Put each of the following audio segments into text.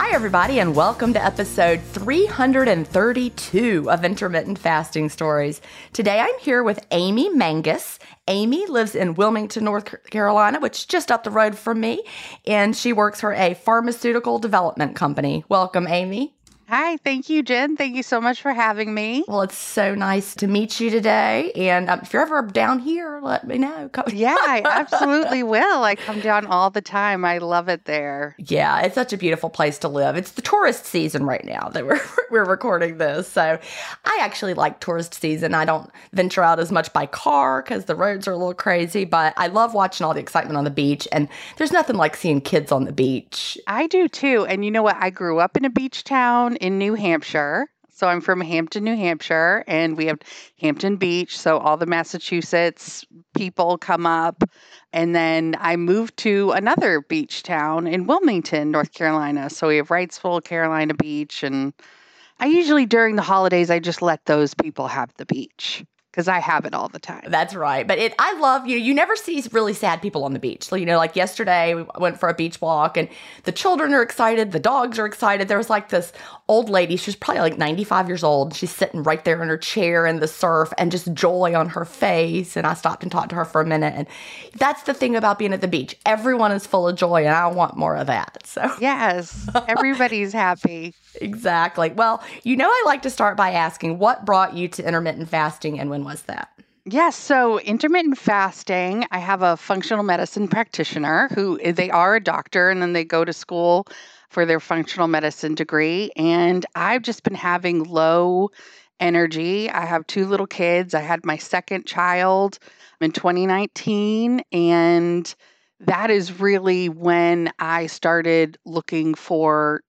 Hi, everybody, and welcome to episode 332 of Intermittent Fasting Stories. Today I'm here with Amy Mangis. Amy lives in Wilmington, North Carolina, which is just up the road from me, and she works for a pharmaceutical development company. Welcome, Amy. Hi, thank you, Gin. Thank you so much for having me. Well, it's so nice to meet you today. And um, if you're ever down here, let me know. yeah, I absolutely will. I come down all the time. I love it there. Yeah, it's such a beautiful place to live. It's the tourist season right now that we're we're recording this. So, I actually like tourist season. I don't venture out as much by car because the roads are a little crazy, but I love watching all the excitement on the beach. And there's nothing like seeing kids on the beach. I do too. And you know what? I grew up in a beach town in New Hampshire. So I'm from Hampton, New Hampshire, and we have Hampton Beach. So all the Massachusetts people come up. And then I moved to another beach town in Wilmington, North Carolina. So we have Wrightsville, Carolina Beach. And I usually during the holidays, I just let those people have the beach because I have it all the time. That's right. But it, I love you. You never see really sad people on the beach. So, you know, like yesterday, we went for a beach walk, and the children are excited, the dogs are excited. There was like this old lady. She was probably like 95 years old. She's sitting right there in her chair in the surf, and just joy on her face. And I stopped and talked to her for a minute. And that's the thing about being at the beach. Everyone is full of joy, and I want more of that. So yes, everybody's happy. Exactly. Well, you know, I like to start by asking what brought you to intermittent fasting and when was that? Yes, so intermittent fasting, I have a functional medicine practitioner who they are a doctor and then they go to school for their functional medicine degree and I've just been having low energy. I have two little kids. I had my second child in 2019 and that is really when I started looking for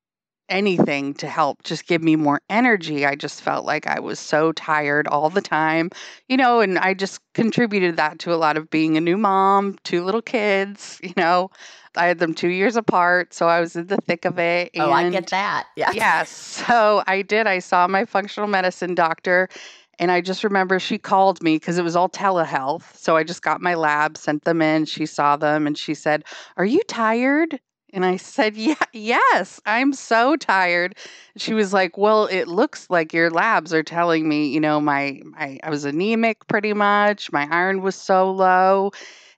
anything to help just give me more energy. I just felt like I was so tired all the time, you know, and I just contributed that to a lot of being a new mom, two little kids, you know. I had them two years apart, so I was in the thick of it. oh, I get that. Yeah. Yes. So I did. I saw my functional medicine doctor, and I just remember she called me because it was all telehealth. So I just got my lab, sent them in. She saw them, and she said, Are you tired? And I said, Yeah, yes, I'm so tired. She was like, Well, it looks like your labs are telling me, you know, my, my I was anemic pretty much. My iron was so low.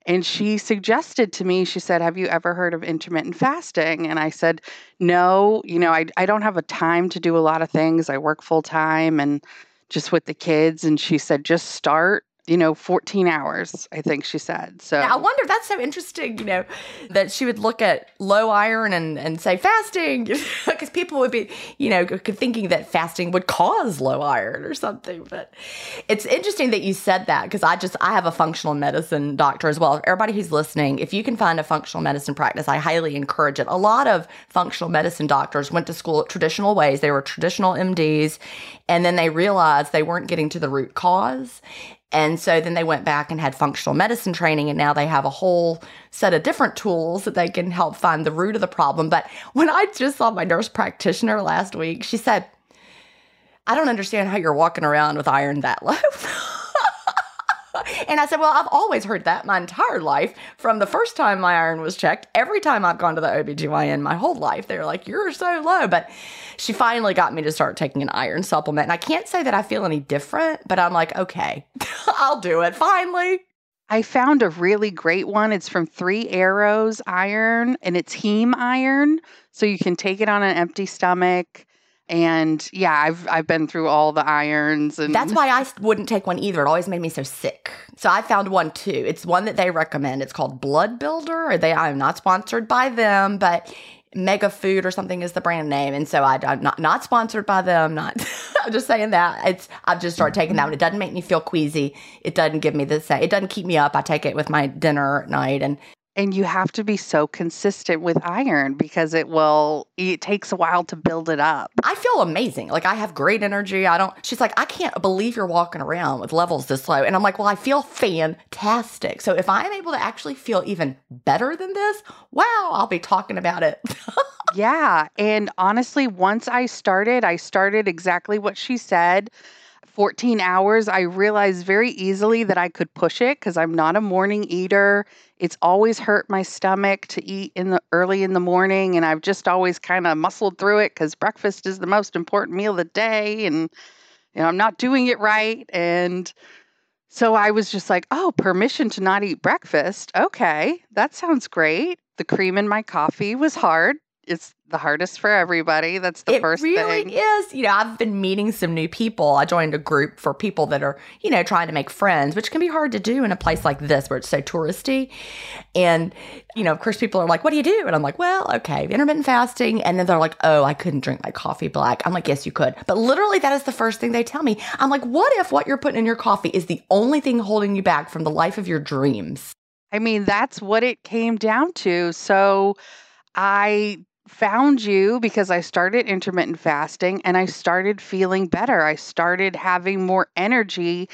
And she suggested to me, she said, Have you ever heard of intermittent fasting? And I said, No, you know, I, I don't have a time to do a lot of things. I work full time and just with the kids. And she said, Just start you know, 14 hours, I think she said. So I wonder, that's so interesting, you know, that she would look at low iron and, and say fasting, because people would be, you know, thinking that fasting would cause low iron or something. But it's interesting that you said that because I just, I have a functional medicine doctor as well. Everybody who's listening, if you can find a functional medicine practice, I highly encourage it. A lot of functional medicine doctors went to school traditional ways. They were traditional MDs, and then they realized they weren't getting to the root cause and so then they went back and had functional medicine training, and now they have a whole set of different tools that they can help find the root of the problem. But when I just saw my nurse practitioner last week, she said, I don't understand how you're walking around with iron that low. and I said, Well, I've always heard that my entire life from the first time my iron was checked. Every time I've gone to the OBGYN my whole life, they're like, You're so low. But she finally got me to start taking an iron supplement. And I can't say that I feel any different, but I'm like, Okay, I'll do it finally. I found a really great one. It's from Three Arrows Iron and it's heme iron. So you can take it on an empty stomach and yeah, I've I've been through all the irons and That's why I wouldn't take one either. It always made me so sick. So I found one too. It's one that they recommend. It's called Blood Builder. They I'm not sponsored by them, but Mega Food or something is the brand name, and so I, am not not sponsored by them. Not, I'm just saying that it's. I've just started taking that one. It doesn't make me feel queasy. It doesn't give me the same. It doesn't keep me up. I take it with my dinner at night, and and you have to be so consistent with iron because it will it takes a while to build it up. I feel amazing. Like i have great energy. I don't she's like i can't believe you're walking around with levels this low. And i'm like well i feel fantastic. So if i'm able to actually feel even better than this wow i'll be talking about it. Yeah. And honestly once i started i started exactly what she said 14 hours, I realized very easily that I could push it because I'm not a morning eater. It's always hurt my stomach to eat in the early in the morning, and I've just always kind of muscled through it because breakfast is the most important meal of the day, and you know I'm not doing it right. And so I was just like, oh, permission to not eat breakfast. Okay, that sounds great. The cream in my coffee was hard it's the hardest for everybody. That's the it first really thing. is. You know, I've been meeting some new people. I joined a group for people that are, you know, trying to make friends, which can be hard to do in a place like this where it's so touristy. And, you know, of course, people are like, what do you do? And I'm like, well, okay, intermittent fasting. And then they're like, oh, I couldn't drink my coffee black. I'm like, yes, you could. But literally, that is the first thing they tell me. I'm like, what if what you're putting in your coffee is the only thing holding you back from the life of your dreams? I mean, that's what it came down to. So, I found you because I started intermittent fasting and I started feeling better. I started having more energy.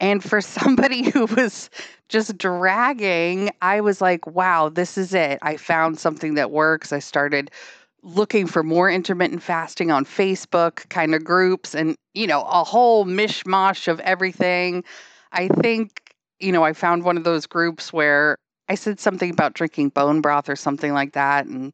And for somebody who was just dragging, I was like, wow, this is it. I found something that works. I started looking for more intermittent fasting on Facebook kind of groups and, you know, a whole mishmash of everything. I think, you know, I found one of those groups where I said something about drinking bone broth or something like that. And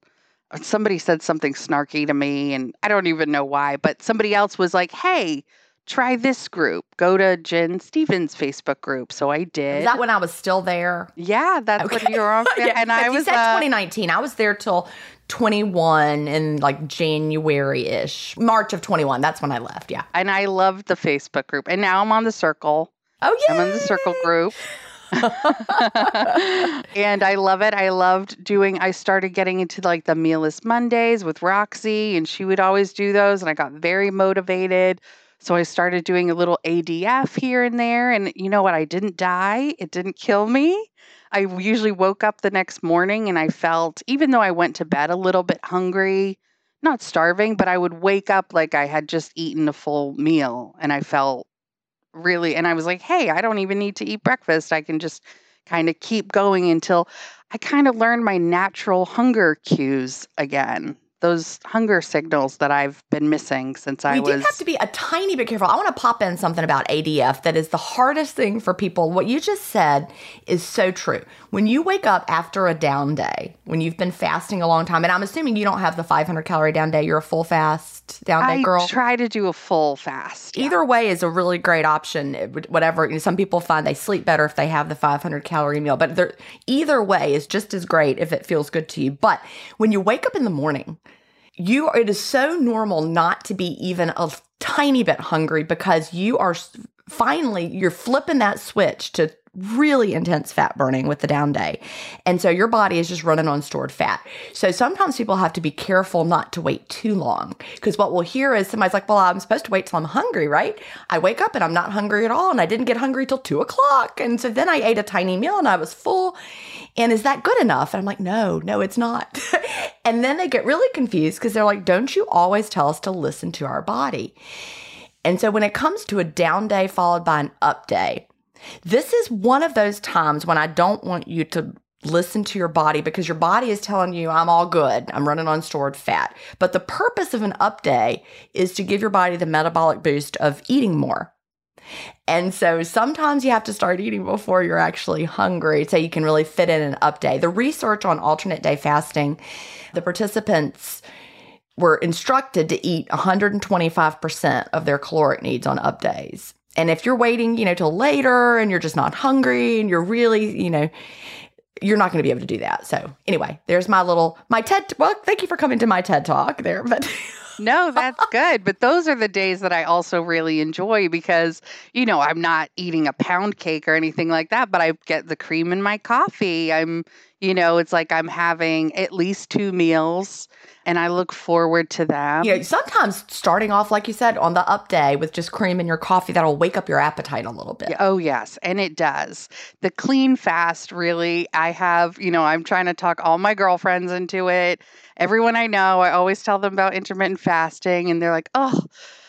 somebody said something snarky to me and I don't even know why, but somebody else was like, "Hey, try this group. Go to Gin Stephens Facebook group." So I did. Is that when I was still there? Yeah, that's okay. when you were on. yeah, and I was said uh, 2019. I was there till 21 in like January ish, March of 21. That's when I left. Yeah. And I loved the Facebook group. And now I'm on the circle. Oh, yeah. I'm in the circle group. and I love it. I loved doing, I started getting into like the mealless Mondays with Roxy, and she would always do those. And I got very motivated. So I started doing a little ADF here and there. And you know what? I didn't die, it didn't kill me. I usually woke up the next morning and I felt, even though I went to bed a little bit hungry, not starving, but I would wake up like I had just eaten a full meal and I felt really, and I was like, hey, I don't even need to eat breakfast. I can just kind of keep going until I kind of learned my natural hunger cues again those hunger signals that I've been missing since I was. We do have to be a tiny bit careful. I want to pop in something about ADF that is the hardest thing for people. What you just said is so true. When you wake up after a down day, when you've been fasting a long time, and I'm assuming you don't have the 500 calorie down day, you're a full fast down day I girl. I try to do a full fast. Yeah. Either way is a really great option. Whatever. You know, some people find they sleep better if they have the 500 calorie meal, but either way is just as great if it feels good to you. But when you wake up in the morning, you it is so normal not to be even a tiny bit hungry because you are finally you're flipping that switch to really intense fat burning with the down day. And so your body is just running on stored fat. So sometimes people have to be careful not to wait too long because what we'll hear is somebody's like, well, I'm supposed to wait till I'm hungry, right? I wake up and I'm not hungry at all. And I didn't get hungry till two o'clock. And so then I ate a tiny meal and I was full. And is that good enough? And I'm like, no, no, it's not. and then they get really confused because they're like, don't you always tell us to listen to our body? And so when it comes to a down day followed by an up day, this is one of those times when I don't want you to listen to your body because your body is telling you, I'm all good. I'm running on stored fat. But the purpose of an up day is to give your body the metabolic boost of eating more. And so sometimes you have to start eating before you're actually hungry so you can really fit in an up day. The research on alternate day fasting, the participants were instructed to eat 125% of their caloric needs on up days. And if you're waiting, you know, till later and you're just not hungry and you're really, you know, you're not going to be able to do that. So anyway, there's my little my TED. Well, thank you for coming to my TED talk there, but. no, that's good. But those are the days that I also really enjoy because, you know, I'm not eating a pound cake or anything like that, but I get the cream in my coffee. I'm, you know, it's like I'm having at least two meals and I look forward to them. You know, sometimes starting off, like you said, on the up day with just cream in your coffee, that'll wake up your appetite a little bit. Oh, yes. And it does. The clean fast, really, I have, you know, I'm trying to talk all my girlfriends into it. Everyone I know, I always tell them about intermittent fasting, and they're like, oh,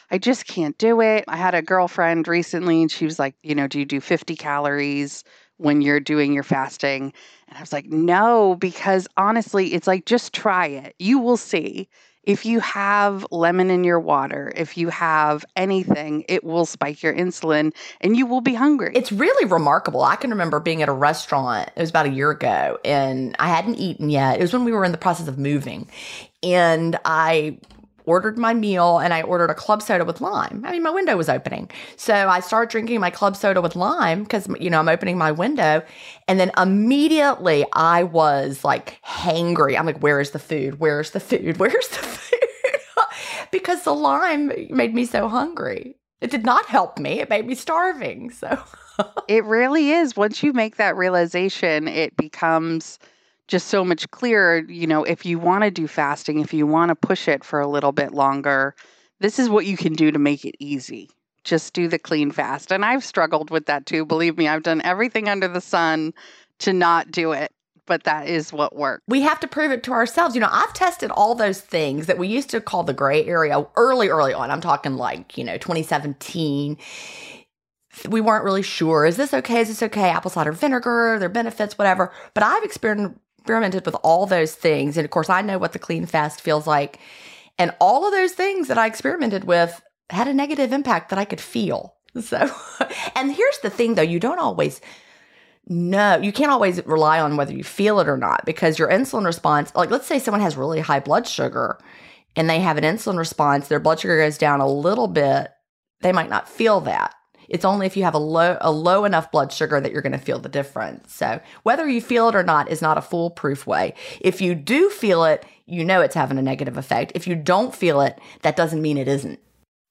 I just can't do it. I had a girlfriend recently, and she was like, you know, do you do 50 calories when you're doing your fasting? And I was like, no, because honestly, it's like, just try it. You will see. If you have lemon in your water, if you have anything, it will spike your insulin and you will be hungry. It's really remarkable. I can remember being at a restaurant, it was about a year ago, and I hadn't eaten yet. It was when we were in the process of moving. And I ordered my meal and I ordered a club soda with lime. I mean, my window was opening. So I started drinking my club soda with lime because, you know, I'm opening my window. And then immediately I was like hangry. I'm like, where is the food? Where's the food? Where's the food? because the lime made me so hungry. It did not help me. It made me starving. So it really is. Once you make that realization, it becomes just so much clearer. You know, if you want to do fasting, if you want to push it for a little bit longer, this is what you can do to make it easy. Just do the clean fast. And I've struggled with that too. Believe me, I've done everything under the sun to not do it but that is what works. We have to prove it to ourselves. You know, I've tested all those things that we used to call the gray area early, early on. I'm talking like, you know, 2017. We weren't really sure. Is this okay? Is this okay? Apple cider vinegar, their benefits, whatever. But I've experienced experimented with all those things. And of course, I know what the clean fast feels like. And all of those things that I experimented with had a negative impact that I could feel. So, and here's the thing though, you don't always know, you can't always rely on whether you feel it or not because your insulin response, like let's say someone has really high blood sugar and they have an insulin response, their blood sugar goes down a little bit, they might not feel that. It's only if you have a low a low enough blood sugar that you're going to feel the difference. So, whether you feel it or not is not a foolproof way. If you do feel it, you know it's having a negative effect. If you don't feel it, that doesn't mean it isn't.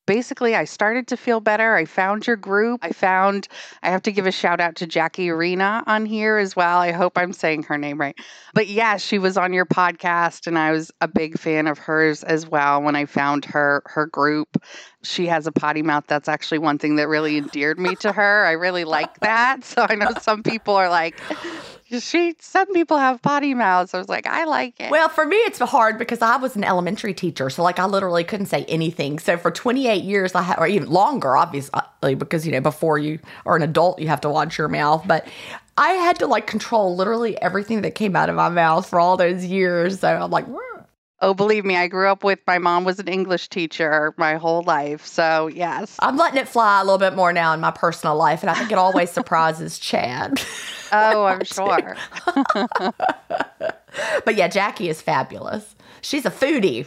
Basically I started to feel better. I found your group. I found, I have to give a shout out to Jackie Arena on here as well. I hope I'm saying her name right. But yeah, she was on your podcast and I was a big fan of hers as well when I found her her group. She has a potty mouth. That's actually one thing that really endeared me to her. I really like that. So I know some people are like, she some people have potty mouths. I was like, I like it. Well, for me, it's hard because I was an elementary teacher, so like I literally couldn't say anything. So for 28 years, I had, or even longer, obviously, because you know before you are an adult, you have to watch your mouth. But I had to like control literally everything that came out of my mouth for all those years. So I'm like. Oh, believe me, I grew up with my mom was an English teacher my whole life. So, yes. I'm letting it fly a little bit more now in my personal life. And I think it always surprises Chad. Oh, I'm sure. but yeah, Jackie is fabulous. She's a foodie.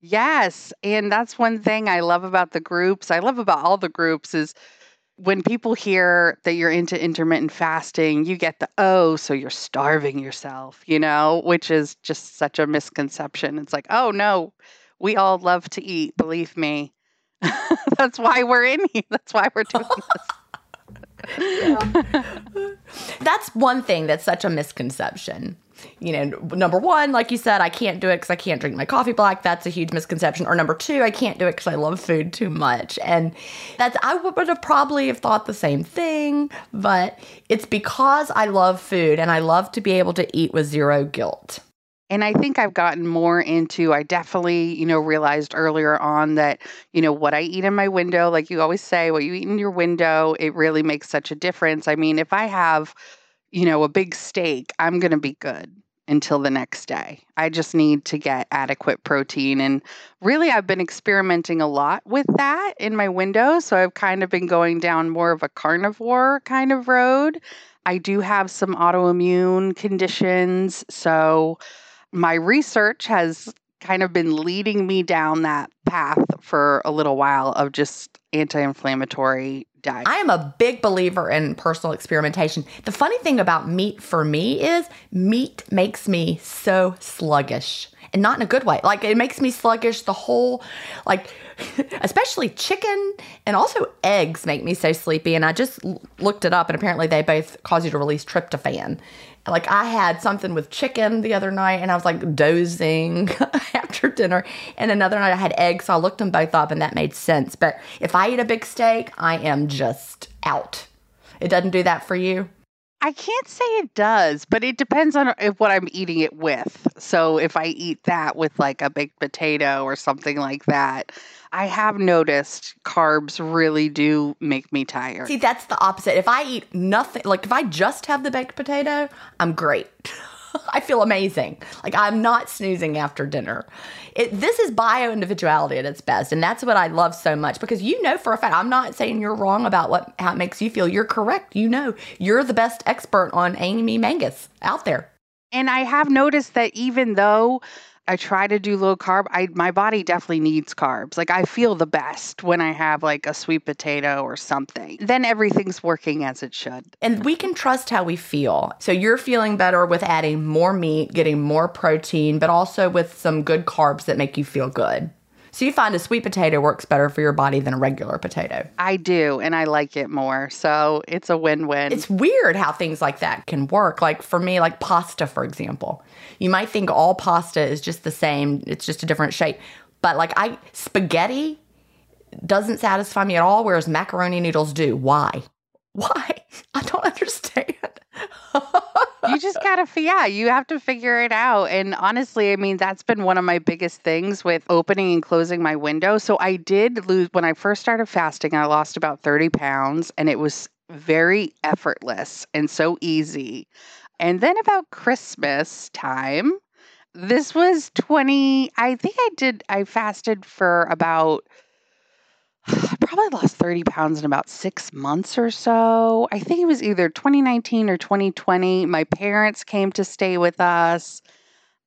Yes. And that's one thing I love about the groups. I love about all the groups is when people hear that you're into intermittent fasting, you get the, oh, so you're starving yourself, you know, which is just such a misconception. It's like, oh, no, we all love to eat, believe me. that's why we're in here. That's why we're doing this. that's one thing that's such a misconception you know, number one, like you said, I can't do it because I can't drink my coffee black. That's a huge misconception. Or number two, I can't do it because I love food too much. And that's, I would have probably have thought the same thing, but it's because I love food and I love to be able to eat with zero guilt. And I think I've gotten more into, I definitely, you know, realized earlier on that, you know, what I eat in my window, like you always say, what you eat in your window, it really makes such a difference. I mean, if I have, you know, a big steak, I'm going to be good until the next day. I just need to get adequate protein. And really, I've been experimenting a lot with that in my window. So I've kind of been going down more of a carnivore kind of road. I do have some autoimmune conditions. So my research has kind of been leading me down that path for a little while of just anti inflammatory diet. I am a big believer in personal experimentation. The funny thing about meat for me is meat makes me so sluggish and not in a good way. Like it makes me sluggish the whole like especially chicken and also eggs make me so sleepy and I just looked it up and apparently they both cause you to release tryptophan. Like I had something with chicken the other night and I was like dozing after dinner. And another night I had eggs, so I looked them both up and that made sense. But if I eat a big steak, I am just out. It doesn't do that for you? I can't say it does, but it depends on if what I'm eating it with. So if I eat that with like a baked potato or something like that, I have noticed carbs really do make me tired. See, that's the opposite. If I eat nothing, like if I just have the baked potato, I'm great. I feel amazing. Like I'm not snoozing after dinner. It, this is bio individuality at its best, and that's what I love so much because you know for a fact. I'm not saying you're wrong about what how it makes you feel. You're correct. You know you're the best expert on Amy Mangis out there. And I have noticed that even though I try to do low carb. I my body definitely needs carbs. Like I feel the best when I have like a sweet potato or something. Then everything's working as it should. And we can trust how we feel. So you're feeling better with adding more meat, getting more protein, but also with some good carbs that make you feel good. So you find a sweet potato works better for your body than a regular potato. I do, and I like it more. So it's a win win. It's weird how things like that can work. Like for me, like pasta, for example. You might think all pasta is just the same, it's just a different shape. But like I, spaghetti doesn't satisfy me at all, whereas macaroni noodles do. Why? Why? I don't understand. you just gotta, yeah, you have to figure it out. And honestly, I mean, that's been one of my biggest things with opening and closing my window. So I did lose, when I first started fasting, I lost about 30 pounds and it was very effortless and so easy. And then about Christmas time, this was 20, I think I did, I fasted for about I probably lost 30 pounds in about six months or so. I think it was either 2019 or 2020. My parents came to stay with us.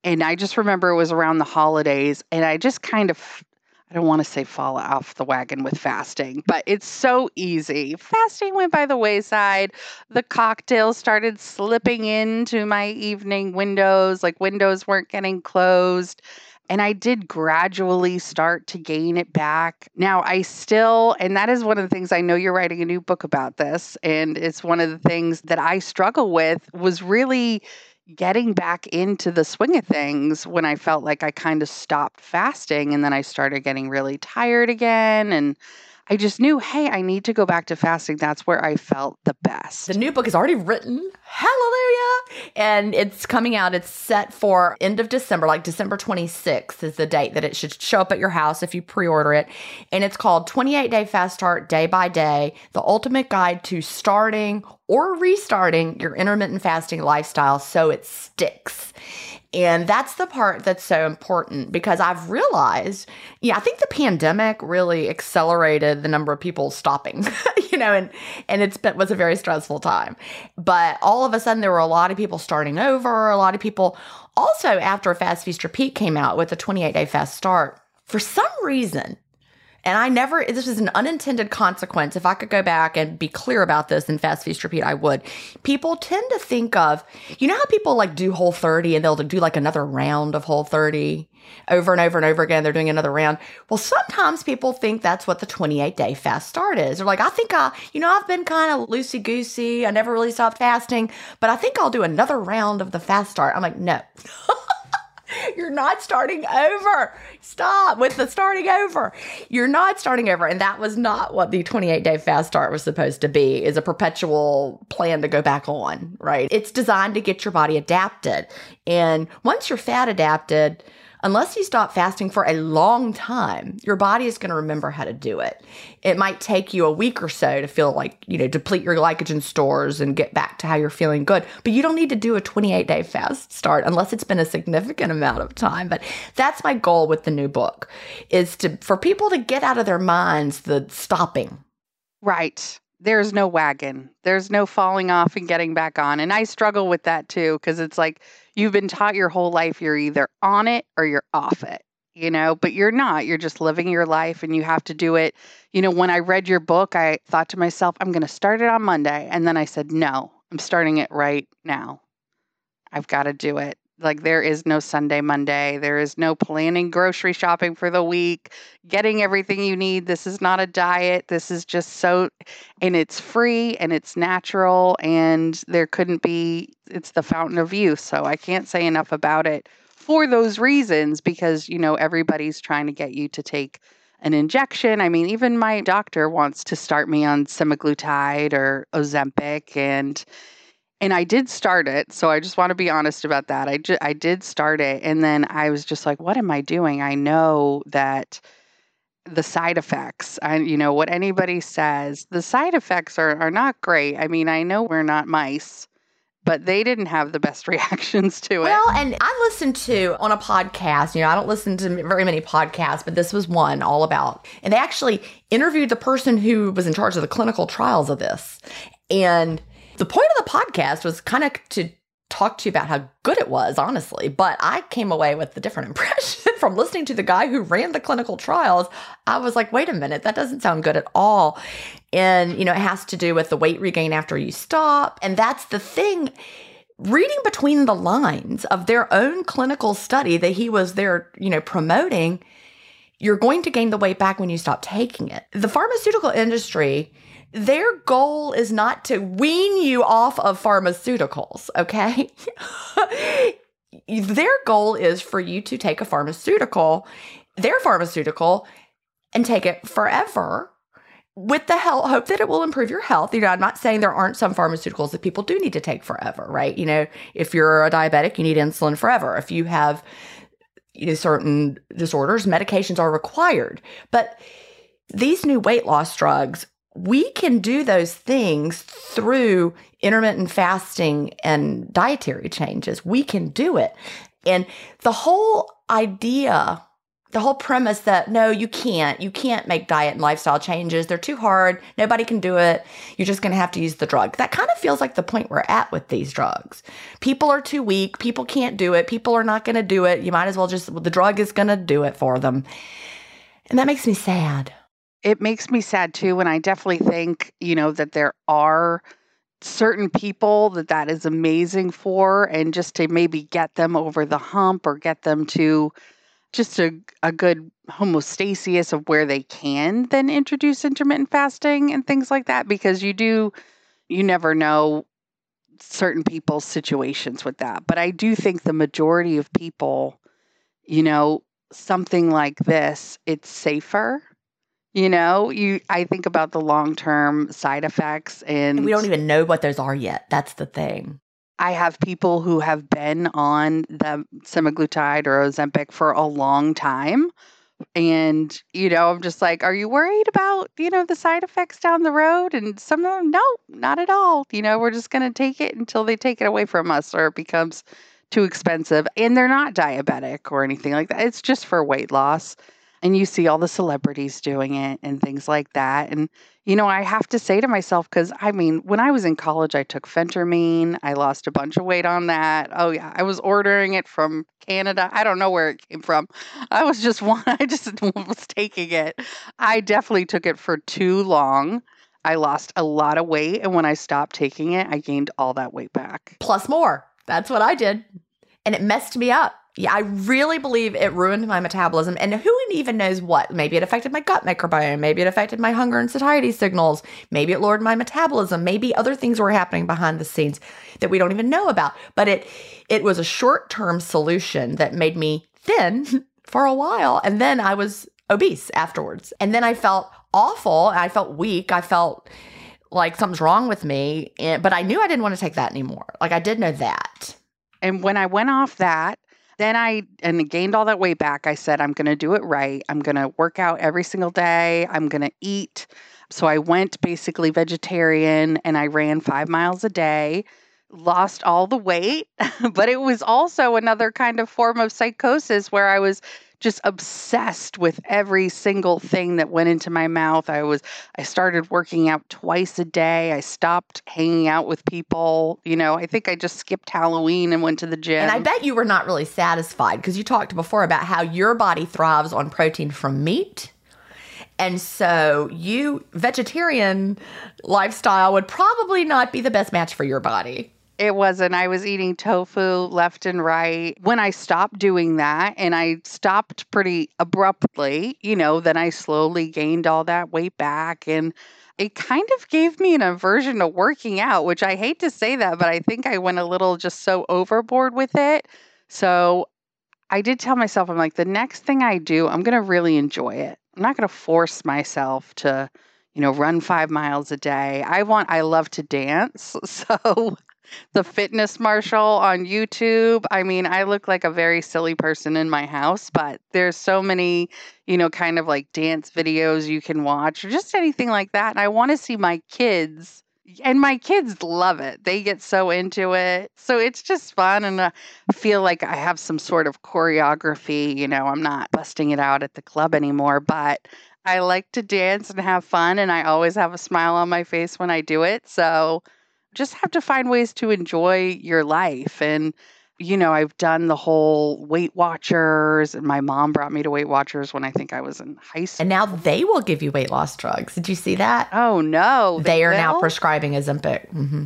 And I just remember it was around the holidays. And I just kind of, I don't want to say fall off the wagon with fasting, but it's so easy. Fasting went by the wayside. The cocktails started slipping into my evening windows, like windows weren't getting closed. And I did gradually start to gain it back. Now, I still, and that is one of the things I know you're writing a new book about this. And it's one of the things that I struggle with was really getting back into the swing of things when I felt like I kind of stopped fasting and then I started getting really tired again. And I just knew, hey, I need to go back to fasting. That's where I felt the best. The new book is already written. Hallelujah. And it's coming out. It's set for end of December, like December 26th is the date that it should show up at your house if you pre order it. And it's called 28 Day Fast Start Day by Day The Ultimate Guide to Starting or Restarting Your Intermittent Fasting Lifestyle So It Sticks. And that's the part that's so important because I've realized, yeah, I think the pandemic really accelerated the number of people stopping, you know, and and it's been was a very stressful time. But all of a sudden there were a lot of people starting over, a lot of people also after Fast Feast Repeat came out with a 28 day fast start. For some reason, and I never, this is an unintended consequence. If I could go back and be clear about this in Fast Feast Repeat, I would. People tend to think of, you know how people like do Whole 30 and they'll do like another round of Whole 30 over and over and over again. They're doing another round. Well, sometimes people think that's what the 28 day fast start is. They're like, I think I, you know, I've been kind of loosey goosey. I never really stopped fasting, but I think I'll do another round of the fast start. I'm like, no. You're not starting over. Stop with the starting over. You're not starting over. And that was not what the 28 day fast start was supposed to be, is a perpetual plan to go back on, right? It's designed to get your body adapted. And once you're fat adapted, unless you stop fasting for a long time, your body is going to remember how to do it. It might take you a week or so to feel like, you know, deplete your glycogen stores and get back to how you're feeling good. But you don't need to do a 28 day fast start unless it's been a significant amount of time. But that's my goal with the new book is to for people to get out of their minds the stopping. Right there's no wagon. There's no falling off and getting back on. And I struggle with that too because it's like you've been taught your whole life you're either on it or you're off it, you know, but you're not. You're just living your life and you have to do it. You know, when I read your book, I thought to myself, I'm going to start it on Monday. And then I said, no, I'm starting it right now. I've got to do it. Like there is no Sunday, Monday. There is no planning grocery shopping for the week, getting everything you need. This is not a diet. This is just so, and it's free and it's natural. And there couldn't be, it's the fountain of youth. So I can't say enough about it for those reasons because, you know, everybody's trying to get you to take an injection. I mean, even my doctor wants to start me on semaglutide or Ozempic. And, And I did start it. So I just want to be honest about that. I, ju- I did start it. And then I was just like, what am I doing? I know that the side effects, I, you know, what anybody says, the side effects are, are not great. I mean, I know we're not mice but they didn't have the best reactions to it. Well, and I listened to on a podcast, you know, I don't listen to very many podcasts, but this was one all about, and they actually interviewed the person who was in charge of the clinical trials of this. And the point of the podcast was kind of to talk to you about how good it was, honestly. But I came away with a different impression from listening to the guy who ran the clinical trials. I was like, wait a minute, that doesn't sound good at all. And, you know, it has to do with the weight regain after you stop. And that's the thing. Reading between the lines of their own clinical study that he was there, you know, promoting, you're going to gain the weight back when you stop taking it. The pharmaceutical industry their goal is not to wean you off of pharmaceuticals, okay? their goal is for you to take a pharmaceutical, their pharmaceutical, and take it forever with the help, hope that it will improve your health. You know, I'm not saying there aren't some pharmaceuticals that people do need to take forever, right? You know, if you're a diabetic, you need insulin forever. If you have you know, certain disorders, medications are required. But these new weight loss drugs we can do those things through intermittent fasting and dietary changes. We can do it. And the whole idea, the whole premise that no, you can't, you can't make diet and lifestyle changes. They're too hard. Nobody can do it. You're just going to have to use the drug. That kind of feels like the point we're at with these drugs. People are too weak. People can't do it. People are not going to do it. You might as well just, the drug is going to do it for them. And that makes me sad it makes me sad too. And I definitely think, you know, that there are certain people that that is amazing for and just to maybe get them over the hump or get them to just a, a good homeostasis of where they can then introduce intermittent fasting and things like that because you do you never know certain people's situations with that but i do think the majority of people you know something like this it's safer you know, you I think about the long-term side effects and, and we don't even know what those are yet. That's the thing. I have people who have been on the semaglutide or Ozempic for a long time. And, you know, I'm just like, are you worried about, you know, the side effects down the road? And some of them, no, not at all. You know, we're just going to take it until they take it away from us or it becomes too expensive. And they're not diabetic or anything like that. It's just for weight loss and you see all the celebrities doing it and things like that. And, you know, I have to say to myself, because I mean, when I was in college, I took phentermine. I lost a bunch of weight on that. Oh, yeah. I was ordering it from Canada. I don't know where it came from. I was just one, I just was taking it. I definitely took it for too long. I lost a lot of weight. And when I stopped taking it, I gained all that weight back. Plus more. That's what I did. And it messed me up. Yeah, I really believe it ruined my metabolism. And who even knows what? Maybe it affected my gut microbiome. Maybe it affected my hunger and satiety signals. Maybe it lowered my metabolism. Maybe other things were happening behind the scenes that we don't even know about. But it it was a short-term solution that made me thin for a while. And then I was obese afterwards. And then I felt awful. I felt weak. I felt like something's wrong with me. But I knew I didn't want to take that anymore. Like I did know that. And when I went off that, then I and gained all that weight back. I said, I'm going to do it right. I'm going to work out every single day. I'm going to eat. So I went basically vegetarian and I ran five miles a day, lost all the weight. but it was also another kind of form of psychosis where I was just obsessed with every single thing that went into my mouth. I was I started working out twice a day. I stopped hanging out with people. You know, I think I just skipped Halloween and went to the gym. And I bet you were not really satisfied because you talked before about how your body thrives on protein from meat. And so you vegetarian lifestyle would probably not be the best match for your body. It wasn't. I was eating tofu left and right. When I stopped doing that and I stopped pretty abruptly, you know, then I slowly gained all that weight back and it kind of gave me an aversion to working out, which I hate to say that, but I think I went a little just so overboard with it. So I did tell myself, I'm like, the next thing I do, I'm going to really enjoy it. I'm not going to force myself to, you know, run five miles a day. I want, I love to dance. So the Fitness Marshall on YouTube. I mean, I look like a very silly person in my house, but there's so many, you know, kind of like dance videos you can watch or just anything like that. And I want to see my kids and my kids love it. They get so into it. So it's just fun. And I feel like I have some sort of choreography. You know, I'm not busting it out at the club anymore, but I like to dance and have fun. And I always have a smile on my face when I do it. So just have to find ways to enjoy your life. And you know, I've done the whole Weight Watchers, and my mom brought me to Weight Watchers when I think I was in high school. And now they will give you weight loss drugs. Did you see that? Oh no, they, they are now prescribing Ozempic. Mm-hmm.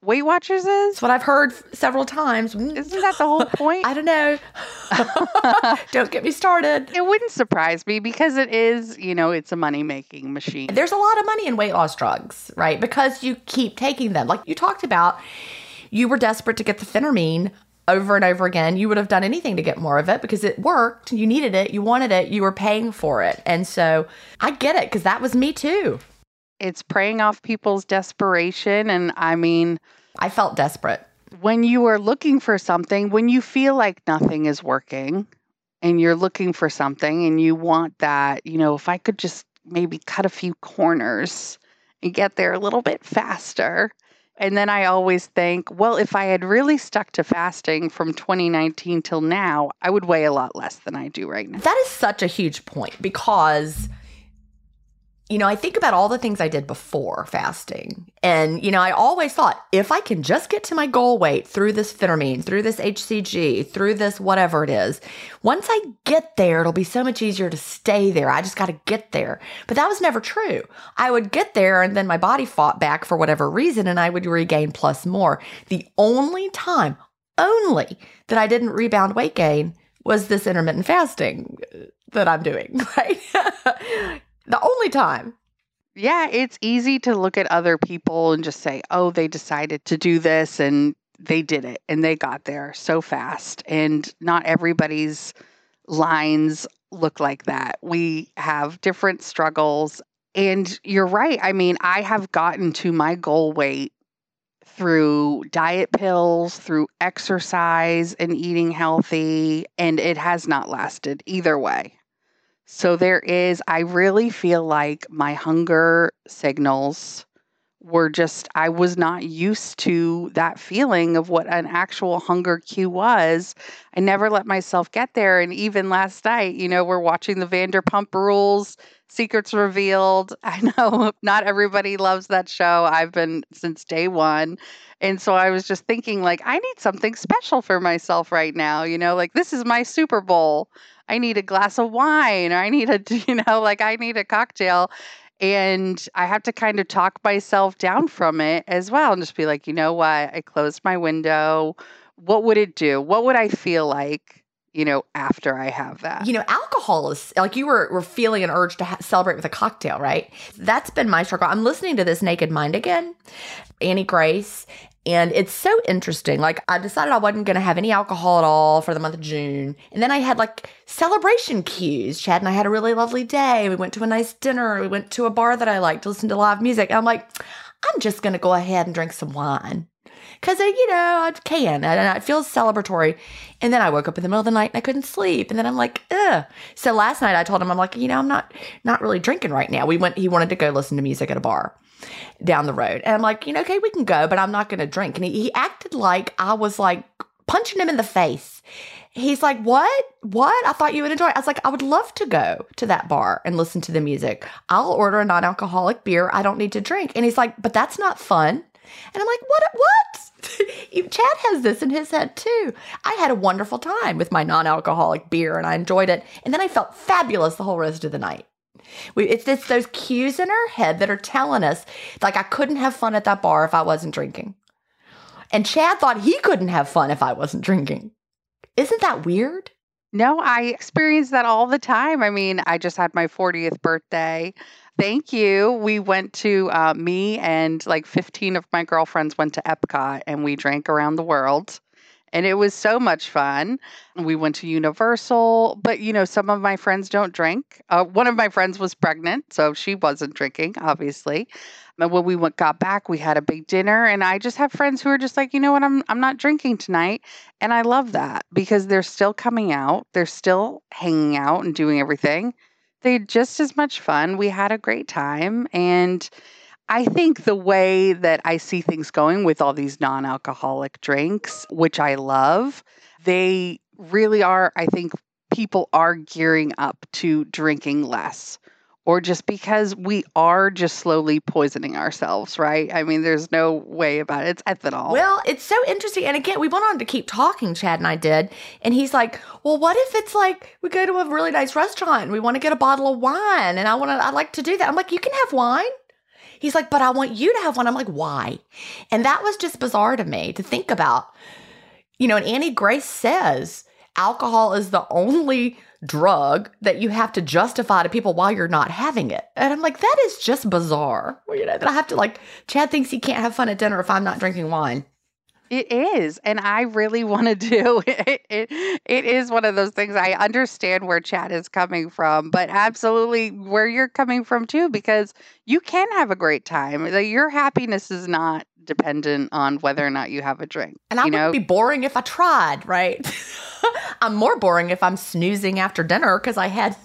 Weight Watchers is? That's what I've heard several times. Mm. Isn't that the whole point? I don't know. don't get me started. It wouldn't surprise me because it is, you know, it's a money making machine. There's a lot of money in weight loss drugs, right? Because you keep taking them. Like you talked about, you were desperate to get the phentermine over and over again. You would have done anything to get more of it because it worked. You needed it, you wanted it, you were paying for it. And so I get it because that was me too. It's preying off people's desperation. And I mean, I felt desperate. When you are looking for something, when you feel like nothing is working and you're looking for something and you want that, you know, if I could just maybe cut a few corners and get there a little bit faster and then I always think, well, if I had really stuck to fasting from 2019 till now, I would weigh a lot less than I do right now. That is such a huge point because you know, I think about all the things I did before fasting. And, you know, I always thought if I can just get to my goal weight through this phentermine, through this HCG, through this whatever it is, once I get there, it'll be so much easier to stay there. I just got to get there. But that was never true. I would get there and then my body fought back for whatever reason and I would regain plus more. The only time, only that I didn't rebound weight gain was this intermittent fasting that I'm doing, right? The only time. Yeah, it's easy to look at other people and just say, oh, they decided to do this and they did it and they got there so fast. And not everybody's lines look like that. We have different struggles. And you're right. I mean, I have gotten to my goal weight through diet pills, through exercise and eating healthy, and it has not lasted either way. So there is, I really feel like my hunger signals were just, I was not used to that feeling of what an actual hunger cue was. I never let myself get there. And even last night, you know, we're watching the Vanderpump Rules Secrets Revealed. I know not everybody loves that show. I've been since day one. And so I was just thinking, like, I need something special for myself right now. You know, like, this is my Super Bowl. I need a glass of wine or I need a, you know, like I need a cocktail. And I have to kind of talk myself down from it as well and just be like, you know what? I closed my window. What would it do? What would I feel like? you know, after I have that. You know, alcohol is like you were, were feeling an urge to ha- celebrate with a cocktail, right? That's been my struggle. I'm listening to this Naked Mind again, Annie Grace, and it's so interesting. Like, I decided I wasn't going to have any alcohol at all for the month of June. And then I had like celebration cues. Chad and I had a really lovely day. We went to a nice dinner. We went to a bar that I liked to listen to live music. And I'm like, I'm just going to go ahead and drink some wine. Because, uh, you know, I can and it feels celebratory. And then I woke up in the middle of the night and I couldn't sleep. And then I'm like, ugh. So last night I told him, I'm like, you know, I'm not, not really drinking right now. We went, he wanted to go listen to music at a bar down the road. And I'm like, you know, okay, we can go, but I'm not going to drink. And he, he acted like I was like punching him in the face. He's like, What? What? I thought you would enjoy it. I was like, I would love to go to that bar and listen to the music. I'll order a non alcoholic beer. I don't need to drink. And he's like, But that's not fun. And I'm like, What? What? Chad has this in his head too. I had a wonderful time with my non alcoholic beer and I enjoyed it. And then I felt fabulous the whole rest of the night. We, it's, it's those cues in our head that are telling us, like, I couldn't have fun at that bar if I wasn't drinking. And Chad thought he couldn't have fun if I wasn't drinking. Isn't that weird? No, I experience that all the time. I mean, I just had my 40th birthday. Thank you. We went to, uh, me and like 15 of my girlfriends went to Epcot and we drank around the world. And it was so much fun. We went to Universal, but you know, some of my friends don't drink. Uh, one of my friends was pregnant, so she wasn't drinking, obviously. And when we went, got back, we had a big dinner, and I just have friends who are just like, you know what, I'm I'm not drinking tonight, and I love that because they're still coming out, they're still hanging out and doing everything. They had just as much fun. We had a great time, and I think the way that I see things going with all these non alcoholic drinks, which I love, they really are, I think people are gearing up to drinking less or just because we are just slowly poisoning ourselves, right? I mean, there's no way about it. It's ethanol. Well, it's so interesting. And again, we went on to keep talking, Chad and I did. And he's like, well, what if it's like we go to a really nice restaurant and we want to get a bottle of wine and I want to, I'd like to do that. I'm like, you can have wine. He's like, but I want you to have one. I'm like, why? And that was just bizarre to me to think about. You know, and Annie Grace says alcohol is the only drug that you have to justify to people why you're not having it. And I'm like, that is just bizarre. Well, you know, that I have to like, Chad thinks he can't have fun at dinner if I'm not drinking wine. It is. And I really want to do it, it. It is one of those things. I understand where Chad is coming from, but absolutely where you're coming from too, because you can have a great time. Your happiness is not dependent on whether or not you have a drink. And I you would know? be boring if I tried, right? I'm more boring if I'm snoozing after dinner because I had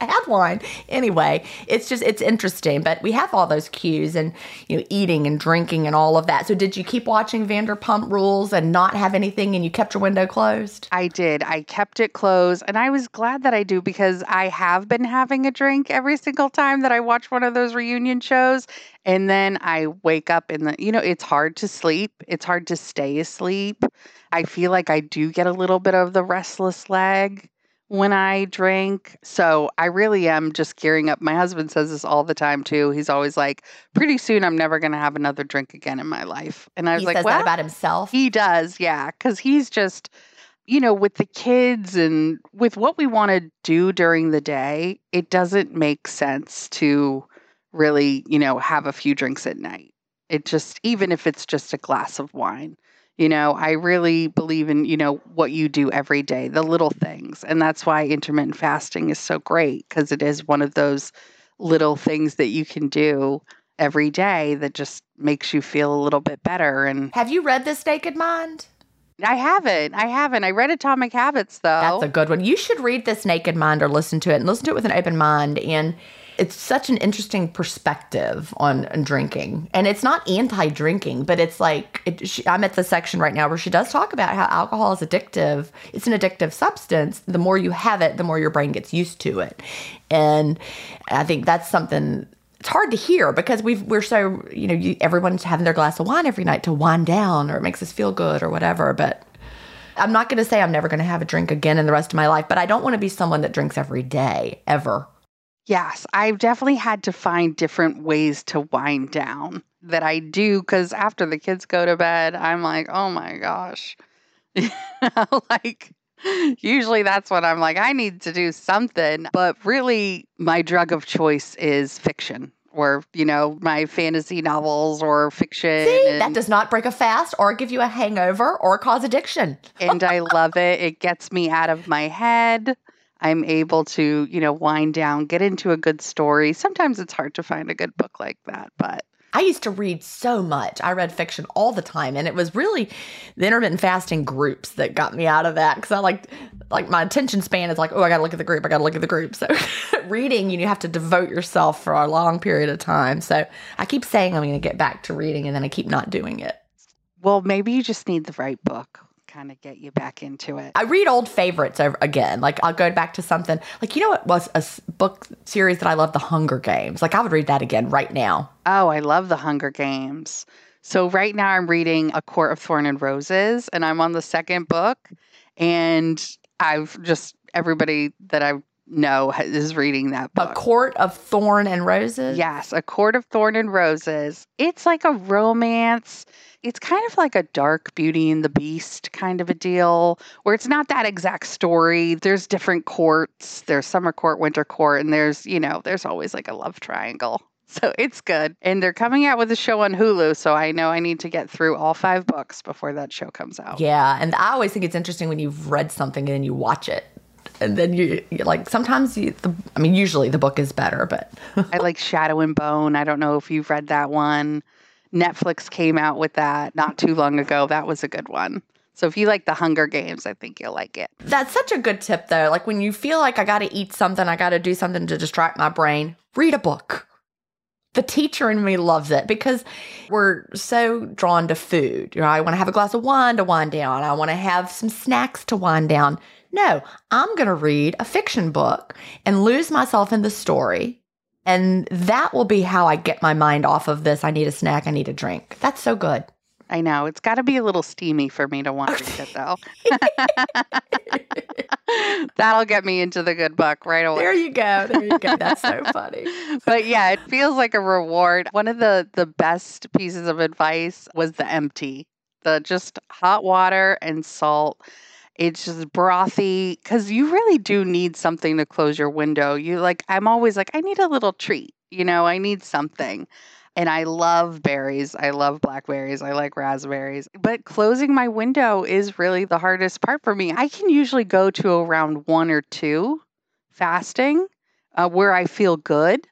I had wine. Anyway, it's just it's interesting, but we have all those cues and you know eating and drinking and all of that. So did you keep watching Vanderpump Rules and not have anything and you kept your window closed? I did. I kept it closed and I was glad that I do because I have been having a drink every single time that I watch one of those reunion shows and then I wake up in the you know it's hard to sleep. It's hard to stay asleep. I feel like I do get a little bit of the restless leg when I drink. So I really am just gearing up. My husband says this all the time too. He's always like, pretty soon I'm never going to have another drink again in my life. And I was he like, says well, about himself. he does. Yeah. Cause he's just, you know, with the kids and with what we want to do during the day, it doesn't make sense to really, you know, have a few drinks at night. It just, even if it's just a glass of wine. You know, I really believe in, you know, what you do every day, the little things. And that's why intermittent fasting is so great because it is one of those little things that you can do every day that just makes you feel a little bit better. And have you read This Naked Mind? I haven't. I haven't. I read Atomic Habits though. That's a good one. You should read This Naked Mind or listen to it and listen to it with an open mind. And it's such an interesting perspective on, on drinking. And it's not anti drinking, but it's like, it, she, I'm at the section right now where she does talk about how alcohol is addictive. It's an addictive substance. The more you have it, the more your brain gets used to it. And I think that's something it's hard to hear because we've we're so you know you, everyone's having their glass of wine every night to wind down or it makes us feel good or whatever but i'm not going to say i'm never going to have a drink again in the rest of my life but i don't want to be someone that drinks every day ever Yes, I've definitely had to find different ways to wind down that I do because after the kids go to bed, I'm like, oh my gosh. like, usually that's when I'm like, I need to do something. But really, my drug of choice is fiction or, you know, my fantasy novels or fiction. See, and, that does not break a fast or give you a hangover or cause addiction. and I love it. It gets me out of my head. I'm able to, you know, wind down, get into a good story. Sometimes it's hard to find a good book like that, but I used to read so much. I read fiction all the time, and it was really the intermittent fasting groups that got me out of that because I like, like my attention span is like, oh, I got to look at the group. I got to look at the group. So reading, you have to devote yourself for a long period of time. So I keep saying I'm going to get back to reading, and then I keep not doing it. Well, maybe you just need the right book kind of get you back into it. I read old favorites over again. Like I'll go back to something like you know what was a book series that I love, The Hunger Games. Like I would read that again right now. Oh, I love The Hunger Games. So right now I'm reading A Court of Thorn and Roses, and I'm on the second book, and I've just everybody that I know is reading that book. A Court of Thorn and Roses. Yes, A Court of Thorn and Roses. It's like a romance it's kind of like a dark Beauty and the Beast kind of a deal, where it's not that exact story. There's different courts. There's summer court, winter court, and there's, you know, there's always like a love triangle. So it's good. And they're coming out with a show on Hulu. So I know I need to get through all five books before that show comes out. Yeah. And I always think it's interesting when you've read something and then you watch it. And then you like sometimes you, the, I mean, usually the book is better, but I like Shadow and Bone. I don't know if you've read that one. Netflix came out with that not too long ago. That was a good one. So if you like the Hunger Games, I think you'll like it. That's such a good tip, though. Like when you feel like I got to eat something, I got to do something to distract my brain, read a book. The teacher in me loves it because we're so drawn to food. You know, I want to have a glass of wine to wind down. I want to have some snacks to wind down. No, I'm going to read a fiction book and lose myself in the story. And that will be how I get my mind off of this. I need a snack. I need a drink. That's so good. I know. It's got to be a little steamy for me to want to read it, though. That'll get me into the good book right away. There you go. There you go. That's so funny. but yeah, it feels like a reward. One of the the best pieces of advice was the empty. The just hot water and salt. It's just brothy because you really do need something to close your window. You like, I'm always like, I need a little treat. You know, I need something and I love berries. I love blackberries. I like raspberries. But closing my window is really the hardest part for me. I can usually go to around one or two fasting uh, where I feel good.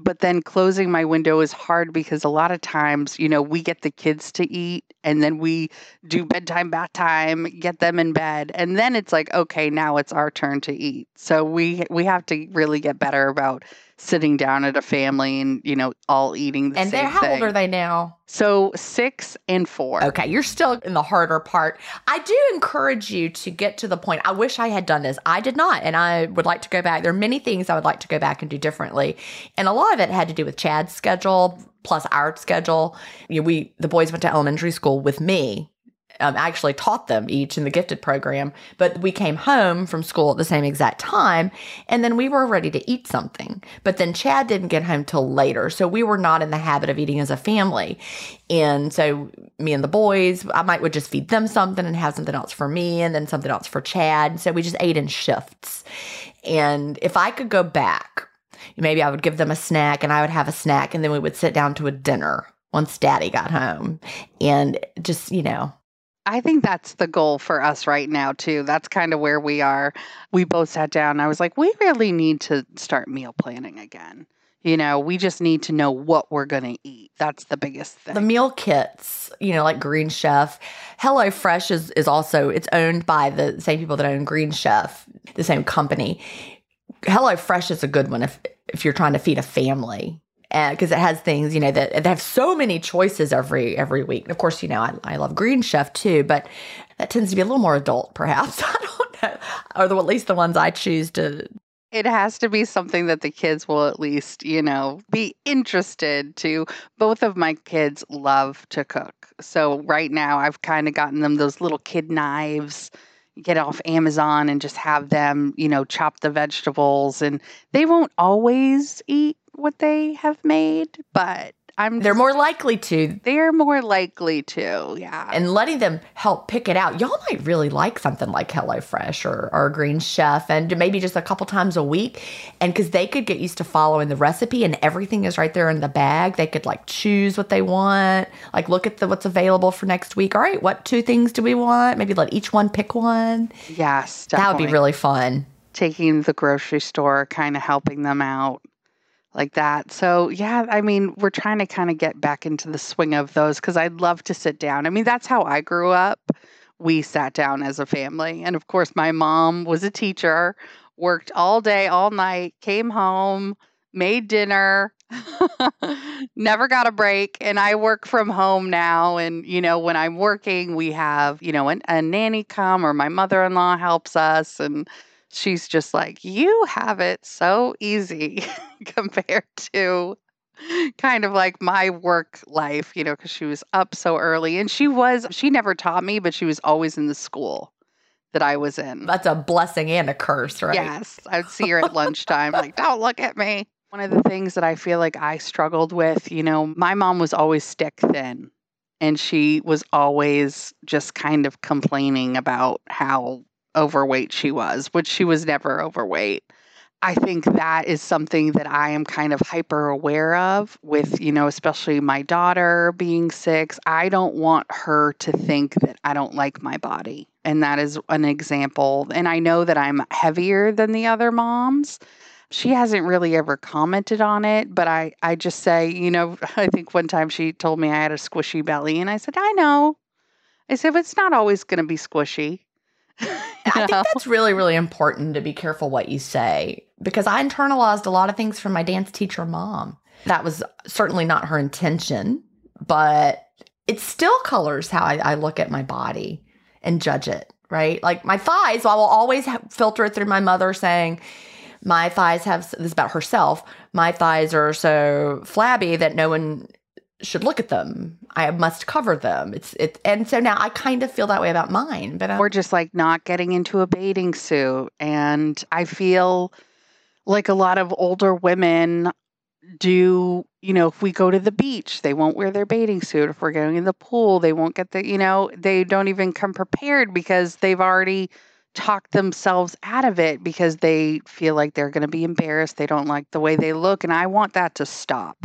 But then closing my window is hard because a lot of times, you know, we get the kids to eat and then we do bedtime, bath time, get them in bed. And then it's like, okay, now it's our turn to eat. So we we have to really get better about sitting down at a family and you know all eating the and same they're how thing. old are they now? So six and four. okay you're still in the harder part. I do encourage you to get to the point i wish i had done this. I did not and i would like to go back. There are many things i would like to go back and do differently. And a lot of it had to do with chad's schedule plus our schedule. You know, we the boys went to elementary school with me um, actually taught them each in the gifted program, but we came home from school at the same exact time, and then we were ready to eat something. But then Chad didn't get home till later, so we were not in the habit of eating as a family. And so me and the boys, I might would just feed them something and have something else for me, and then something else for Chad. So we just ate in shifts. And if I could go back, maybe I would give them a snack, and I would have a snack, and then we would sit down to a dinner once Daddy got home, and just you know I think that's the goal for us right now, too. That's kind of where we are. We both sat down. I was like, we really need to start meal planning again. You know, we just need to know what we're going to eat. That's the biggest thing. The meal kits, you know, like Green Chef. Hello Fresh is, is also, it's owned by the same people that own Green Chef, the same company. Hello Fresh is a good one if, if you're trying to feed a family because it has things you know that, that have so many choices every every week. And of course, you know I, I love Green Chef too, but that tends to be a little more adult, perhaps. I don't know, or the, at least the ones I choose to. It has to be something that the kids will at least, you know, be interested to. Both of my kids love to cook. So right now I've kind of gotten them those little kid knives get off Amazon and just have them, you know, chop the vegetables and they won't always eat what they have made, but I'm They're more likely to. they're more likely to, yeah. And letting them help pick it out. Y'all might really like something like HelloFresh or, or Green Chef and maybe just a couple times a week. And because they could get used to following the recipe and everything is right there in the bag, they could like choose what they want, like look at the what's available for next week. All right, what two things do we want? Maybe let each one pick one. yes, That would be really fun. taking the grocery store, kind of helping them out like that. So, yeah, I mean, we're trying to kind of get back into the swing of those because I'd love to sit down. I mean, that's how I grew up. We sat down as a family. And of course, my mom was a teacher, worked all day, all night, came home, made dinner. Never got a break. And I work from home now. And, you know, when I'm working, we have, you know, an, a nanny come or my mother in law helps us. And she's just like, you have it so easy compared to kind of like my work life, you know, because she was up so early. And she was, she never taught me, but she was always in the school that I was in. That's a blessing and a curse, right? Yes, I'd see her at lunchtime, like, don't look at me. One of the things that I feel like I struggled with, you know, my mom was always stick thin and she was always just kind of complaining about how overweight she was, which she was never overweight. I think that is something that I am kind of hyper aware of with, you know, especially my daughter being six. I don't want her to think that I don't like my body. And that is an example. And I know that I'm heavier than the other moms. She hasn't really ever commented on it, but I, I just say, you know, I think one time she told me I had a squishy belly, and I said, I know. I said, but it's not always going to be squishy. I think that's really, really important to be careful what you say because I internalized a lot of things from my dance teacher mom. That was certainly not her intention, but it still colors how I, I look at my body and judge it, right? Like my thighs, I will always filter it through my mother saying, my thighs have this is about herself. My thighs are so flabby that no one should look at them. I must cover them. It's it, and so now I kind of feel that way about mine. But um, I'm, we're just like not getting into a bathing suit, and I feel like a lot of older women do. You know, if we go to the beach, they won't wear their bathing suit. If we're going in the pool, they won't get the. You know, they don't even come prepared because they've already talked themselves out of it because they feel like they're going to be embarrassed. They don't like the way they look, and I want that to stop.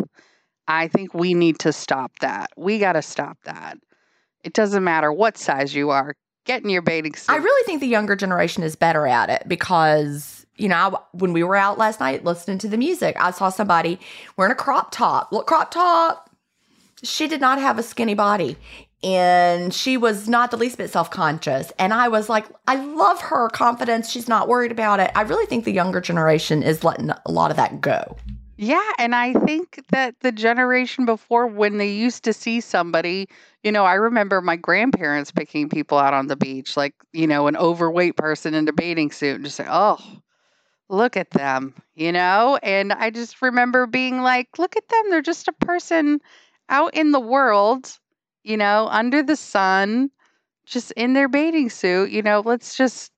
I think we need to stop that. We got to stop that. It doesn't matter what size you are. Get in your bathing suit. I really think the younger generation is better at it because, you know, I, when we were out last night listening to the music, I saw somebody wearing a crop top. Look, crop top. She did not have a skinny body and she was not the least bit self-conscious and i was like i love her confidence she's not worried about it i really think the younger generation is letting a lot of that go yeah, and I think that the generation before, when they used to see somebody, you know, I remember my grandparents picking people out on the beach, like, you know, an overweight person in a bathing suit, and just say, oh, look at them, you know? And I just remember being like, look at them. They're just a person out in the world, you know, under the sun, just in their bathing suit, you know, let's just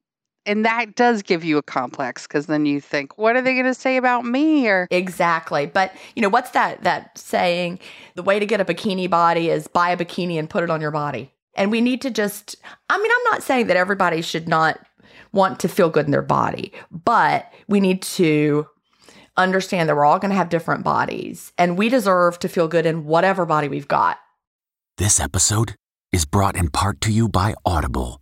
and that does give you a complex because then you think what are they going to say about me? Or exactly. But you know what's that that saying? The way to get a bikini body is buy a bikini and put it on your body. And we need to just i mean i'm not saying that everybody should not want to feel good in their body but we need to understand that we're all going to have different bodies and we deserve to feel good in whatever body we've got. This episode is brought in part to you by audible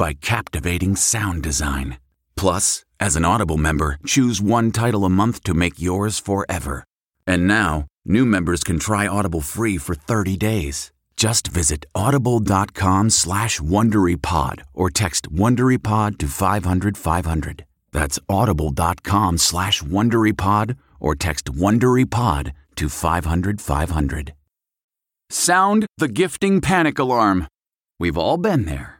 by captivating sound design. Plus, as an Audible member, choose one title a month to make yours forever. And now, new members can try Audible free for 30 days. Just visit audible.com slash WonderyPod or text WonderyPod to 500, 500. That's audible.com slash WonderyPod or text WonderyPod to 500, 500. Sound the gifting panic alarm. We've all been there.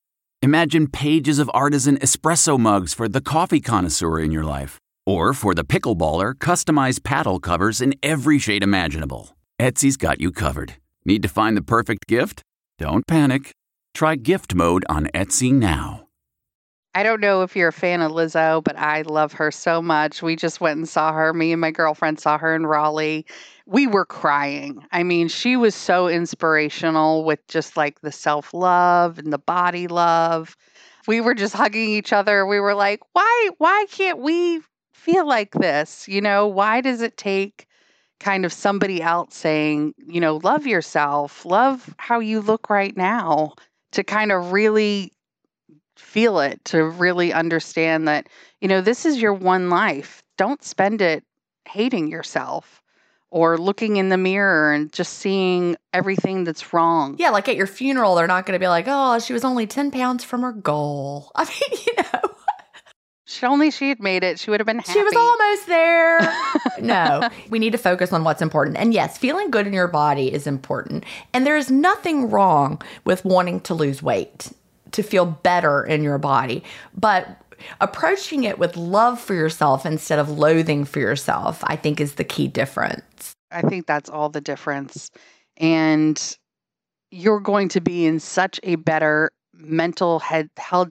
Imagine pages of artisan espresso mugs for the coffee connoisseur in your life. Or for the pickleballer, customized paddle covers in every shade imaginable. Etsy's got you covered. Need to find the perfect gift? Don't panic. Try gift mode on Etsy now. I don't know if you're a fan of Lizzo, but I love her so much. We just went and saw her. Me and my girlfriend saw her in Raleigh. We were crying. I mean, she was so inspirational with just like the self love and the body love. We were just hugging each other. We were like, why, why can't we feel like this? You know, why does it take kind of somebody else saying, you know, love yourself, love how you look right now to kind of really feel it, to really understand that, you know, this is your one life. Don't spend it hating yourself or looking in the mirror and just seeing everything that's wrong. Yeah, like at your funeral, they're not going to be like, oh, she was only 10 pounds from her goal. I mean, you know. She only she had made it, she would have been happy. She was almost there. no, we need to focus on what's important. And yes, feeling good in your body is important. And there is nothing wrong with wanting to lose weight, to feel better in your body. But approaching it with love for yourself instead of loathing for yourself, I think is the key difference. I think that's all the difference. And you're going to be in such a better mental head health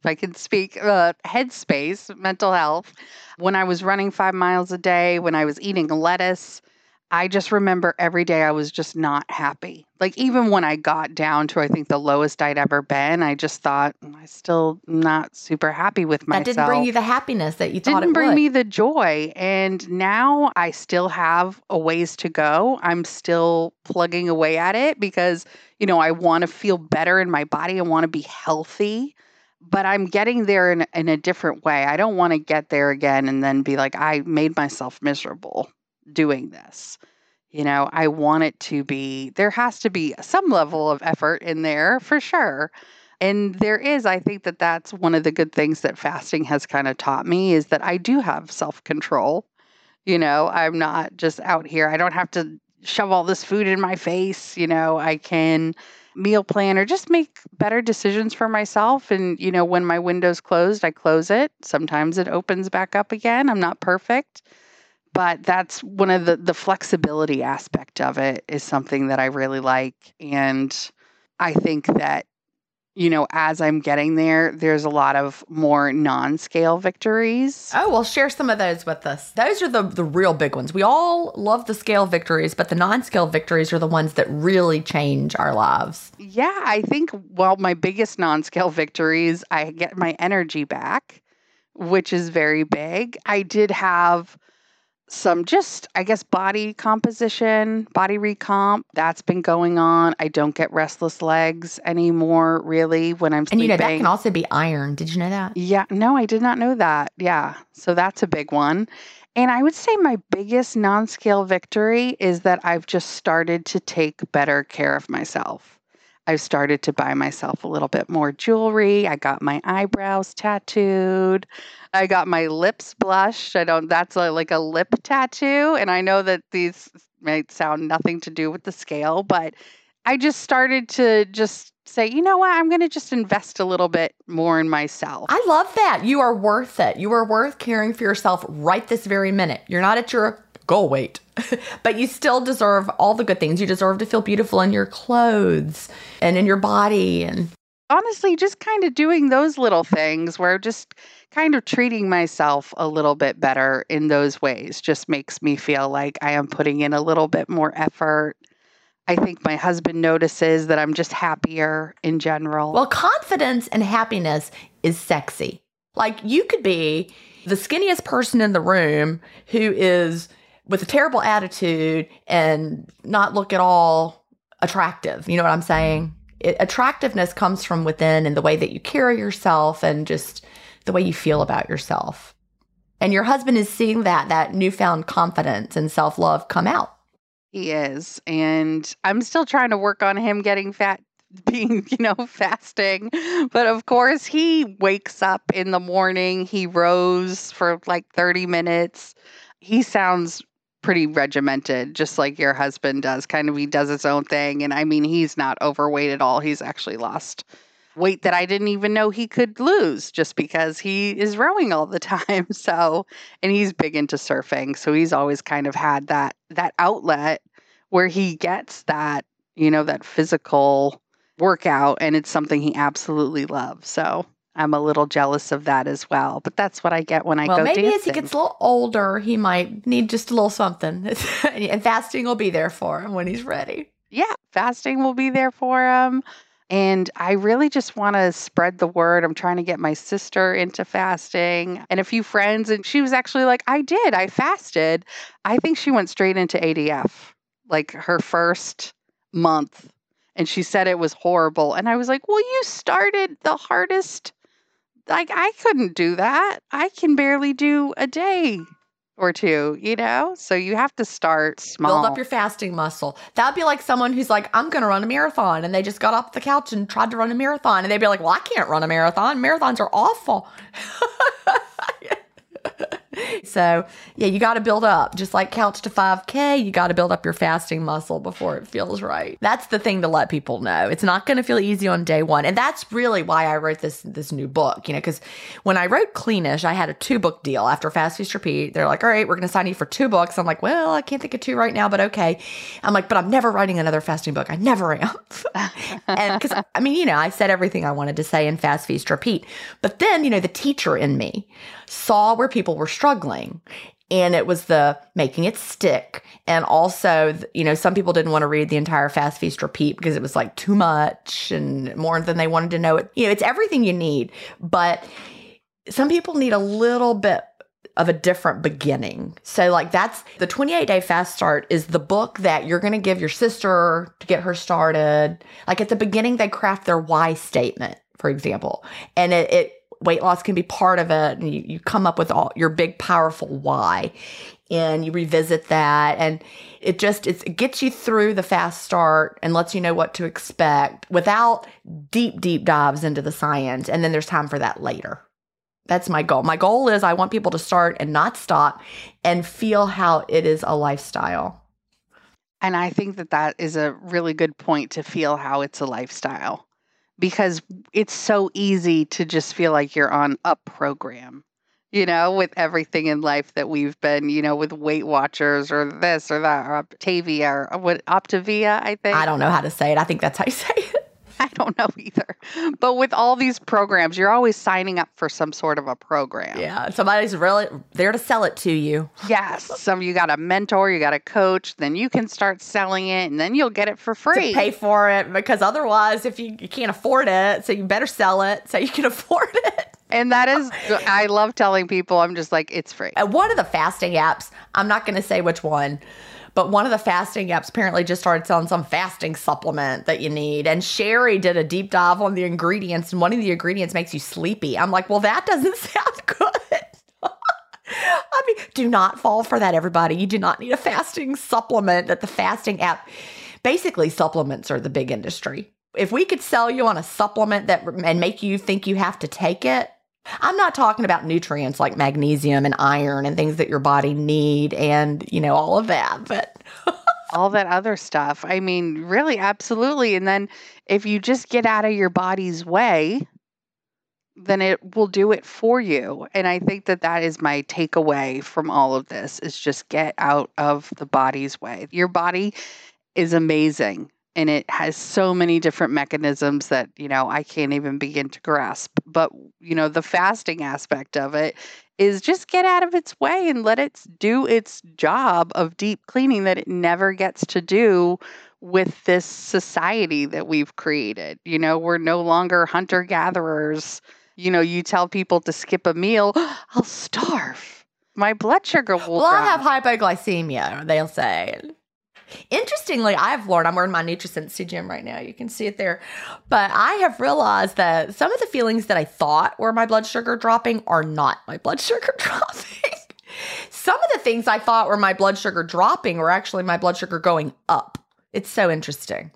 if I can speak uh, headspace, mental health. When I was running five miles a day, when I was eating lettuce, I just remember every day I was just not happy. Like even when I got down to I think the lowest I'd ever been, I just thought mm, I still not super happy with myself. That didn't bring you the happiness that you thought didn't it bring would. me the joy. And now I still have a ways to go. I'm still plugging away at it because, you know, I want to feel better in my body. I want to be healthy but I'm getting there in, in a different way. I don't want to get there again and then be like, I made myself miserable doing this. You know, I want it to be, there has to be some level of effort in there for sure. And there is, I think that that's one of the good things that fasting has kind of taught me is that I do have self control. You know, I'm not just out here, I don't have to shove all this food in my face. You know, I can meal plan or just make better decisions for myself. And, you know, when my window's closed, I close it. Sometimes it opens back up again. I'm not perfect. But that's one of the the flexibility aspect of it is something that I really like. And I think that you know, as I'm getting there, there's a lot of more non-scale victories. Oh, well, share some of those with us. Those are the the real big ones. We all love the scale victories, but the non-scale victories are the ones that really change our lives. Yeah, I think well, my biggest non-scale victories, I get my energy back, which is very big. I did have some just i guess body composition body recomp that's been going on i don't get restless legs anymore really when i'm sleeping. And you know, that can also be iron. Did you know that? yeah no i did not know that yeah so that's a big one and i would say my biggest non-scale victory is that i've just started to take better care of myself I've started to buy myself a little bit more jewelry. I got my eyebrows tattooed. I got my lips blushed. I don't, that's a, like a lip tattoo. And I know that these might sound nothing to do with the scale, but I just started to just say, you know what? I'm going to just invest a little bit more in myself. I love that. You are worth it. You are worth caring for yourself right this very minute. You're not at your goal weight, but you still deserve all the good things. You deserve to feel beautiful in your clothes and in your body. And honestly, just kind of doing those little things where just kind of treating myself a little bit better in those ways just makes me feel like I am putting in a little bit more effort. I think my husband notices that I'm just happier in general. well, confidence and happiness is sexy. Like you could be the skinniest person in the room who is with a terrible attitude and not look at all attractive. You know what I'm saying? It, attractiveness comes from within and the way that you carry yourself and just the way you feel about yourself. And your husband is seeing that that newfound confidence and self-love come out. He is. And I'm still trying to work on him getting fat, being, you know, fasting. But of course, he wakes up in the morning, he rows for like 30 minutes. He sounds pretty regimented, just like your husband does. Kind of, he does his own thing. And I mean, he's not overweight at all. He's actually lost weight that I didn't even know he could lose just because he is rowing all the time. So, and he's big into surfing, so he's always kind of had that that outlet where he gets that, you know, that physical workout and it's something he absolutely loves. So, I'm a little jealous of that as well, but that's what I get when I well, go maybe dancing. as he gets a little older, he might need just a little something. and fasting will be there for him when he's ready. yeah, fasting will be there for him. And I really just want to spread the word. I'm trying to get my sister into fasting and a few friends. And she was actually like, I did, I fasted. I think she went straight into ADF, like her first month. And she said it was horrible. And I was like, Well, you started the hardest. Like, I couldn't do that. I can barely do a day or two, you know? So you have to start small. Build up your fasting muscle. That'd be like someone who's like, I'm going to run a marathon. And they just got off the couch and tried to run a marathon. And they'd be like, Well, I can't run a marathon. Marathons are awful. so yeah, you got to build up. Just like couch to 5K, you got to build up your fasting muscle before it feels right. That's the thing to let people know. It's not going to feel easy on day one, and that's really why I wrote this this new book. You know, because when I wrote Cleanish, I had a two book deal after Fast Feast Repeat. They're like, all right, we're going to sign you for two books. I'm like, well, I can't think of two right now, but okay. I'm like, but I'm never writing another fasting book. I never am. and because I mean, you know, I said everything I wanted to say in Fast Feast Repeat, but then you know, the teacher in me saw where people were struggling and it was the making it stick. And also you know some people didn't want to read the entire fast feast repeat because it was like too much and more than they wanted to know. It you know it's everything you need. But some people need a little bit of a different beginning. So, like, that's the 28 day fast start is the book that you're going to give your sister to get her started. Like, at the beginning, they craft their why statement, for example, and it, it weight loss can be part of it and you, you come up with all your big powerful why and you revisit that and it just it gets you through the fast start and lets you know what to expect without deep deep dives into the science and then there's time for that later. That's my goal. My goal is i want people to start and not stop and feel how it is a lifestyle. And i think that that is a really good point to feel how it's a lifestyle because it's so easy to just feel like you're on a program you know, with everything in life that we've been, you know, with Weight Watchers or this or that, or Optavia or what Optavia, I think. I don't know how to say it. I think that's how you say it. I don't know either. But with all these programs, you're always signing up for some sort of a program. Yeah, somebody's really there to sell it to you. Yes, some you got a mentor, you got a coach, then you can start selling it, and then you'll get it for free. To pay for it because otherwise, if you, you can't afford it, so you better sell it so you can afford it. And that is, I love telling people, I'm just like, it's free. Uh, one of the fasting apps, I'm not going to say which one, but one of the fasting apps apparently just started selling some fasting supplement that you need. And Sherry did a deep dive on the ingredients, and one of the ingredients makes you sleepy. I'm like, well, that doesn't sound good. I mean, do not fall for that, everybody. You do not need a fasting supplement that the fasting app basically supplements are the big industry. If we could sell you on a supplement that and make you think you have to take it, I'm not talking about nutrients like magnesium and iron and things that your body need and, you know, all of that, but all that other stuff. I mean, really absolutely. And then if you just get out of your body's way, then it will do it for you. And I think that that is my takeaway from all of this is just get out of the body's way. Your body is amazing and it has so many different mechanisms that you know I can't even begin to grasp. But you know, the fasting aspect of it is just get out of its way and let it do its job of deep cleaning that it never gets to do with this society that we've created. You know, we're no longer hunter gatherers. You know, you tell people to skip a meal, I'll starve. My blood sugar will. Well, drop. I have hypoglycemia. They'll say. Interestingly, I've learned, I'm wearing my NutriSense CGM right now. You can see it there. But I have realized that some of the feelings that I thought were my blood sugar dropping are not my blood sugar dropping. some of the things I thought were my blood sugar dropping were actually my blood sugar going up. It's so interesting.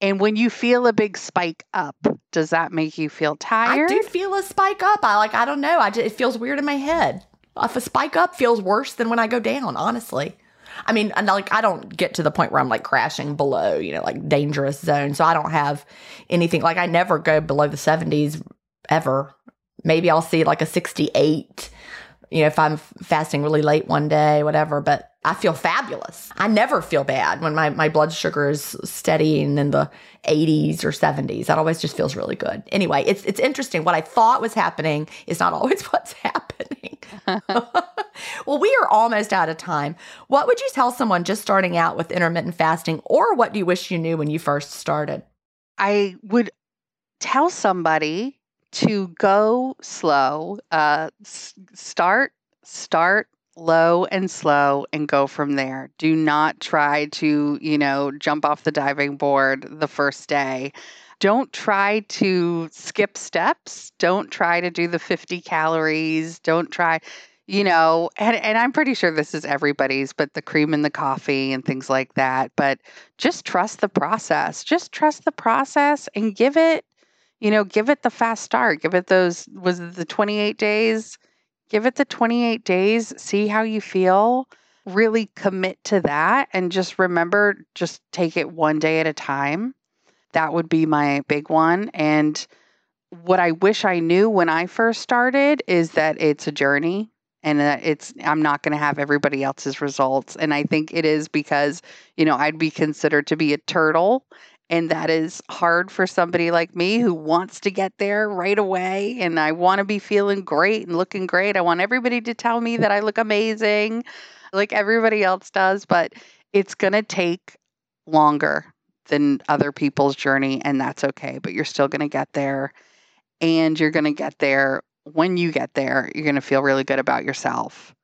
And when you feel a big spike up, does that make you feel tired? I do feel a spike up. I like, I don't know. I just, it feels weird in my head. If a spike up feels worse than when I go down, honestly. I mean, like I don't get to the point where I'm like crashing below, you know, like dangerous zone. So I don't have anything like I never go below the 70s ever. Maybe I'll see like a 68, you know, if I'm fasting really late one day, whatever, but I feel fabulous. I never feel bad when my, my blood sugar is steady and in the 80s or 70s. That always just feels really good. Anyway, it's it's interesting. What I thought was happening is not always what's happening. well, we are almost out of time. What would you tell someone just starting out with intermittent fasting, or what do you wish you knew when you first started? I would tell somebody to go slow. Uh, s- start, start low and slow and go from there. Do not try to, you know, jump off the diving board the first day. Don't try to skip steps. Don't try to do the 50 calories. Don't try you know, and, and I'm pretty sure this is everybody's, but the cream in the coffee and things like that. But just trust the process. Just trust the process and give it, you know, give it the fast start. Give it those, was it the 28 days? Give it the 28 days. See how you feel. Really commit to that. And just remember, just take it one day at a time. That would be my big one. And what I wish I knew when I first started is that it's a journey and that it's I'm not going to have everybody else's results and I think it is because you know I'd be considered to be a turtle and that is hard for somebody like me who wants to get there right away and I want to be feeling great and looking great. I want everybody to tell me that I look amazing like everybody else does, but it's going to take longer than other people's journey and that's okay, but you're still going to get there and you're going to get there when you get there, you're going to feel really good about yourself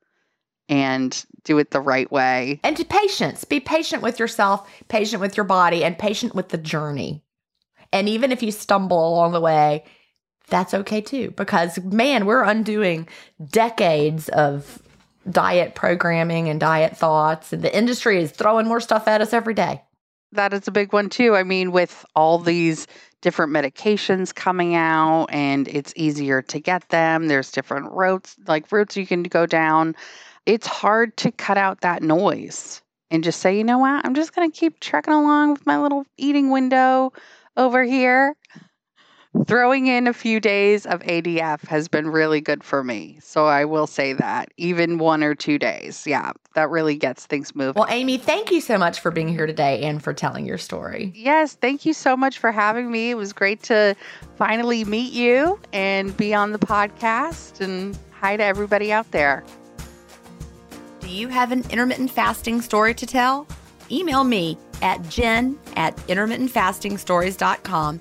and do it the right way. And to patience, be patient with yourself, patient with your body, and patient with the journey. And even if you stumble along the way, that's okay too, because man, we're undoing decades of diet programming and diet thoughts, and the industry is throwing more stuff at us every day. That is a big one too. I mean, with all these different medications coming out and it's easier to get them. There's different routes, like routes you can go down. It's hard to cut out that noise and just say, you know what, I'm just going to keep trekking along with my little eating window over here throwing in a few days of ADF has been really good for me. So I will say that, even one or two days. Yeah, that really gets things moving. Well, Amy, thank you so much for being here today and for telling your story. Yes, thank you so much for having me. It was great to finally meet you and be on the podcast. And hi to everybody out there. Do you have an intermittent fasting story to tell? Email me at gin at intermittentfastingstories.com